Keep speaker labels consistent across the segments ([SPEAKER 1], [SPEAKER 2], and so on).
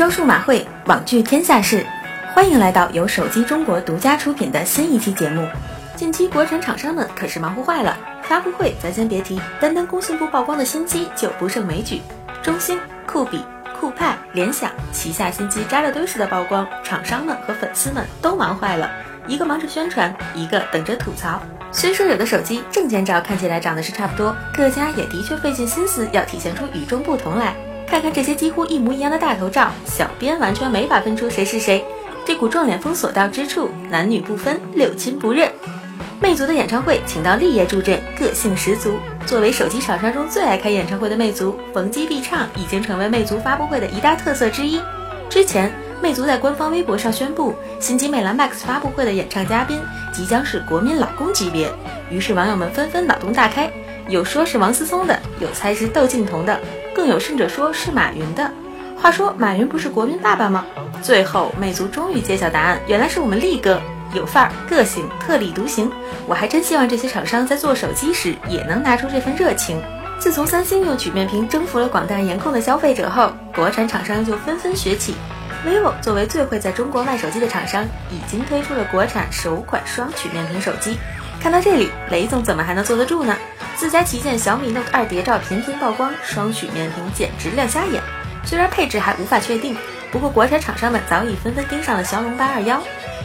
[SPEAKER 1] 周数码会，网聚天下事，欢迎来到由手机中国独家出品的新一期节目。近期国产厂商们可是忙活坏了，发布会咱先别提，单单工信部曝光的新机就不胜枚举，中兴、酷比、酷派、联想旗下新机扎了堆似的曝光，厂商们和粉丝们都忙坏了，一个忙着宣传，一个等着吐槽。虽说有的手机证件照看起来长得是差不多，各家也的确费尽心思要体现出与众不同来。看看这些几乎一模一样的大头照，小编完全没法分出谁是谁。这股撞脸风所到之处，男女不分，六亲不认。魅族的演唱会请到立业助阵，个性十足。作为手机厂商中最爱开演唱会的魅族，逢机必唱已经成为魅族发布会的一大特色之一。之前，魅族在官方微博上宣布，新机魅蓝 Max 发布会的演唱嘉宾即将是国民老公级别，于是网友们纷纷脑洞大开，有说是王思聪的，有猜是窦靖童的，更有甚者说是马云的。话说马云不是国民爸爸吗？最后魅族终于揭晓答案，原来是我们力哥。有范儿、个性、特立独行，我还真希望这些厂商在做手机时也能拿出这份热情。自从三星用曲面屏征服了广大颜控的消费者后，国产厂商就纷纷崛起。vivo 作为最会在中国卖手机的厂商，已经推出了国产首款双曲面屏手机。看到这里，雷总怎么还能坐得住呢？自家旗舰小米 Note 2谍照频频曝光，双曲面屏简直亮瞎眼。虽然配置还无法确定，不过国产厂商们早已纷纷盯上了骁龙八二幺。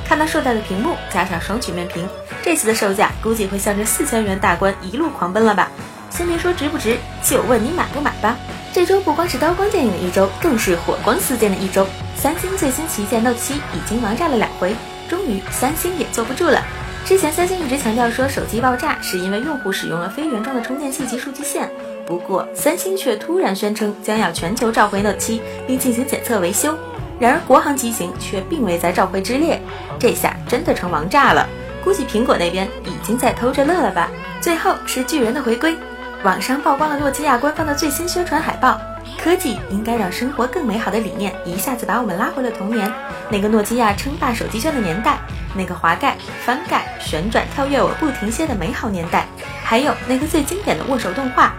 [SPEAKER 1] 看到硕大的屏幕，加上双曲面屏，这次的售价估计会向着四千元大关一路狂奔了吧？先别说值不值，就问你买不买吧。这周不光是刀光剑影的一周，更是火光四溅的一周。三星最新旗舰 Note 7已经王炸了两回，终于三星也坐不住了。之前三星一直强调说手机爆炸是因为用户使用了非原装的充电器及数据线，不过三星却突然宣称将要全球召回 Note 7，并进行检测维修。然而国行机型却并未在召回之列，这下真的成王炸了。估计苹果那边已经在偷着乐了吧。最后是巨人的回归，网上曝光了诺基亚官方的最新宣传海报。科技应该让生活更美好的理念一下子把我们拉回了童年，那个诺基亚称霸手机圈的年代，那个滑盖、翻盖、旋转、跳跃我不停歇的美好年代，还有那个最经典的握手动画，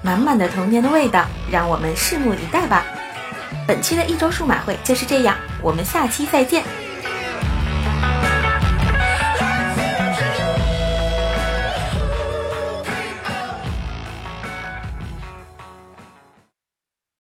[SPEAKER 1] 满满的童年的味道，让我们拭目以待吧。本期的一周数码会就是这样，我们下期再见。